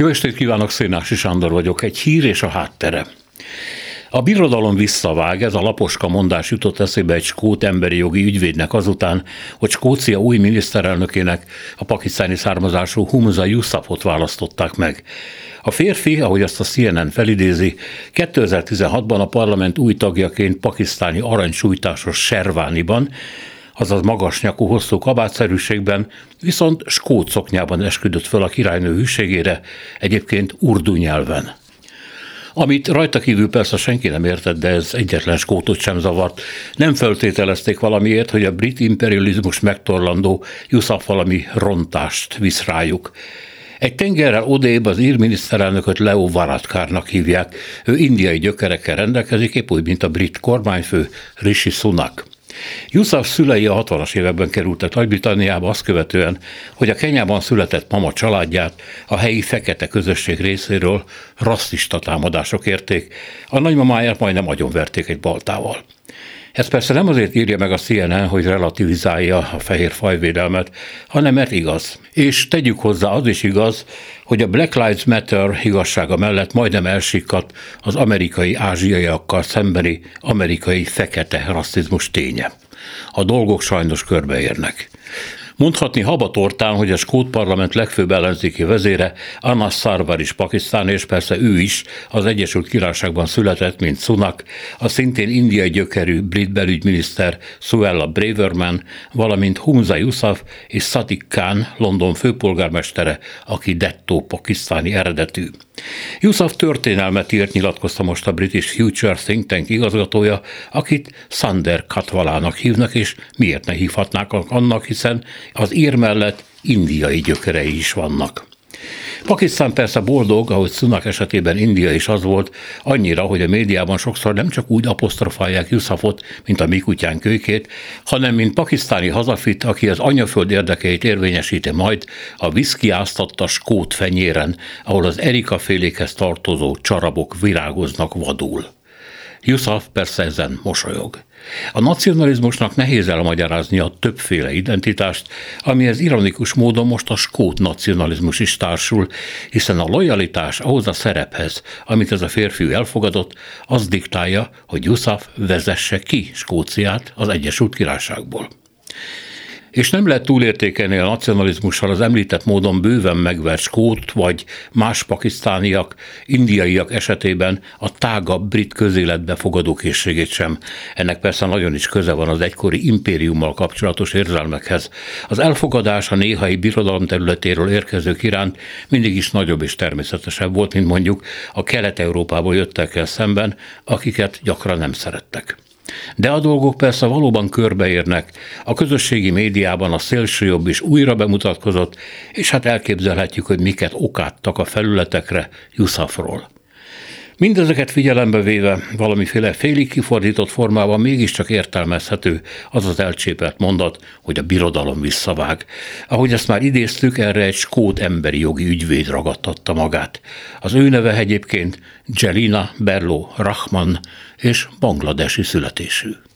Jó estét kívánok, Szénási Sándor vagyok. Egy hír és a háttere. A birodalom visszavág, ez a laposka mondás jutott eszébe egy skót emberi jogi ügyvédnek azután, hogy Skócia új miniszterelnökének a pakisztáni származású Humza Yusufot választották meg. A férfi, ahogy azt a CNN felidézi, 2016-ban a parlament új tagjaként pakisztáni aranysújtásos Servániban, azaz magas nyakú hosszú kabátszerűségben, viszont skót szoknyában esküdött föl a királynő hűségére, egyébként urdu nyelven. Amit rajta kívül persze senki nem értett, de ez egyetlen skótot sem zavart. Nem feltételezték valamiért, hogy a brit imperializmus megtorlandó Yusuf valami rontást visz rájuk. Egy tengerrel odébb az ír miniszterelnököt Leo Varadkarnak hívják. Ő indiai gyökerekkel rendelkezik, épp úgy, mint a brit kormányfő Rishi Sunak. Yusuf szülei a 60-as években kerültek Nagy-Britanniába azt követően, hogy a Kenyában született mama családját a helyi fekete közösség részéről rasszista támadások érték, a nagymamáját majdnem agyonverték egy baltával. Ez persze nem azért írja meg a CNN, hogy relativizálja a fehér fajvédelmet, hanem mert igaz. És tegyük hozzá, az is igaz, hogy a Black Lives Matter igazsága mellett majdnem elsikadt az amerikai ázsiaiakkal szembeni amerikai fekete rasszizmus ténye. A dolgok sajnos körbeérnek. Mondhatni habatortán, hogy a Skót Parlament legfőbb ellenzéki vezére Anas Sarwar is Pakisztán, és persze ő is az Egyesült Királyságban született, mint Sunak, a szintén indiai gyökerű brit belügyminiszter Suella Braverman, valamint Humza Yusuf és Sadiq Khan, London főpolgármestere, aki dettó pakisztáni eredetű. Yusuf történelmet írt, nyilatkozta most a British Future Think Tank igazgatója, akit Sander Katvalának hívnak, és miért ne hívhatnák annak, hiszen az ír mellett indiai gyökerei is vannak. Pakisztán persze boldog, ahogy Sunak esetében India is az volt, annyira, hogy a médiában sokszor nem csak úgy apostrofálják Yusufot, mint a mi kutyán kőkét, hanem mint pakisztáni hazafit, aki az anyaföld érdekeit érvényesíti majd a viszkiáztatta skót fenyéren, ahol az Erika félékhez tartozó csarabok virágoznak vadul. Yusuf persze ezen mosolyog. A nacionalizmusnak nehéz elmagyarázni a többféle identitást, amihez ironikus módon most a skót nacionalizmus is társul, hiszen a lojalitás ahhoz a szerephez, amit ez a férfi elfogadott, az diktálja, hogy Yusuf vezesse ki Skóciát az Egyesült Királyságból. És nem lehet túlértékelni a nacionalizmussal az említett módon bőven megvert skót vagy más pakisztániak, indiaiak esetében a tágabb brit közéletbe fogadó készségét sem. Ennek persze nagyon is köze van az egykori impériummal kapcsolatos érzelmekhez. Az elfogadás a néhai birodalom területéről érkezők iránt mindig is nagyobb és természetesebb volt, mint mondjuk a kelet-európából jöttek szemben, akiket gyakran nem szerettek. De a dolgok persze valóban körbeérnek. A közösségi médiában a szélsőjobb is újra bemutatkozott, és hát elképzelhetjük, hogy miket okáttak a felületekre Yusufról. Mindezeket figyelembe véve valamiféle félig kifordított formában mégiscsak értelmezhető az az elcsépelt mondat, hogy a birodalom visszavág. Ahogy ezt már idéztük, erre egy skót emberi jogi ügyvéd ragadtatta magát. Az ő neve egyébként Jelina Berlo Rahman, és bangladesi születésű.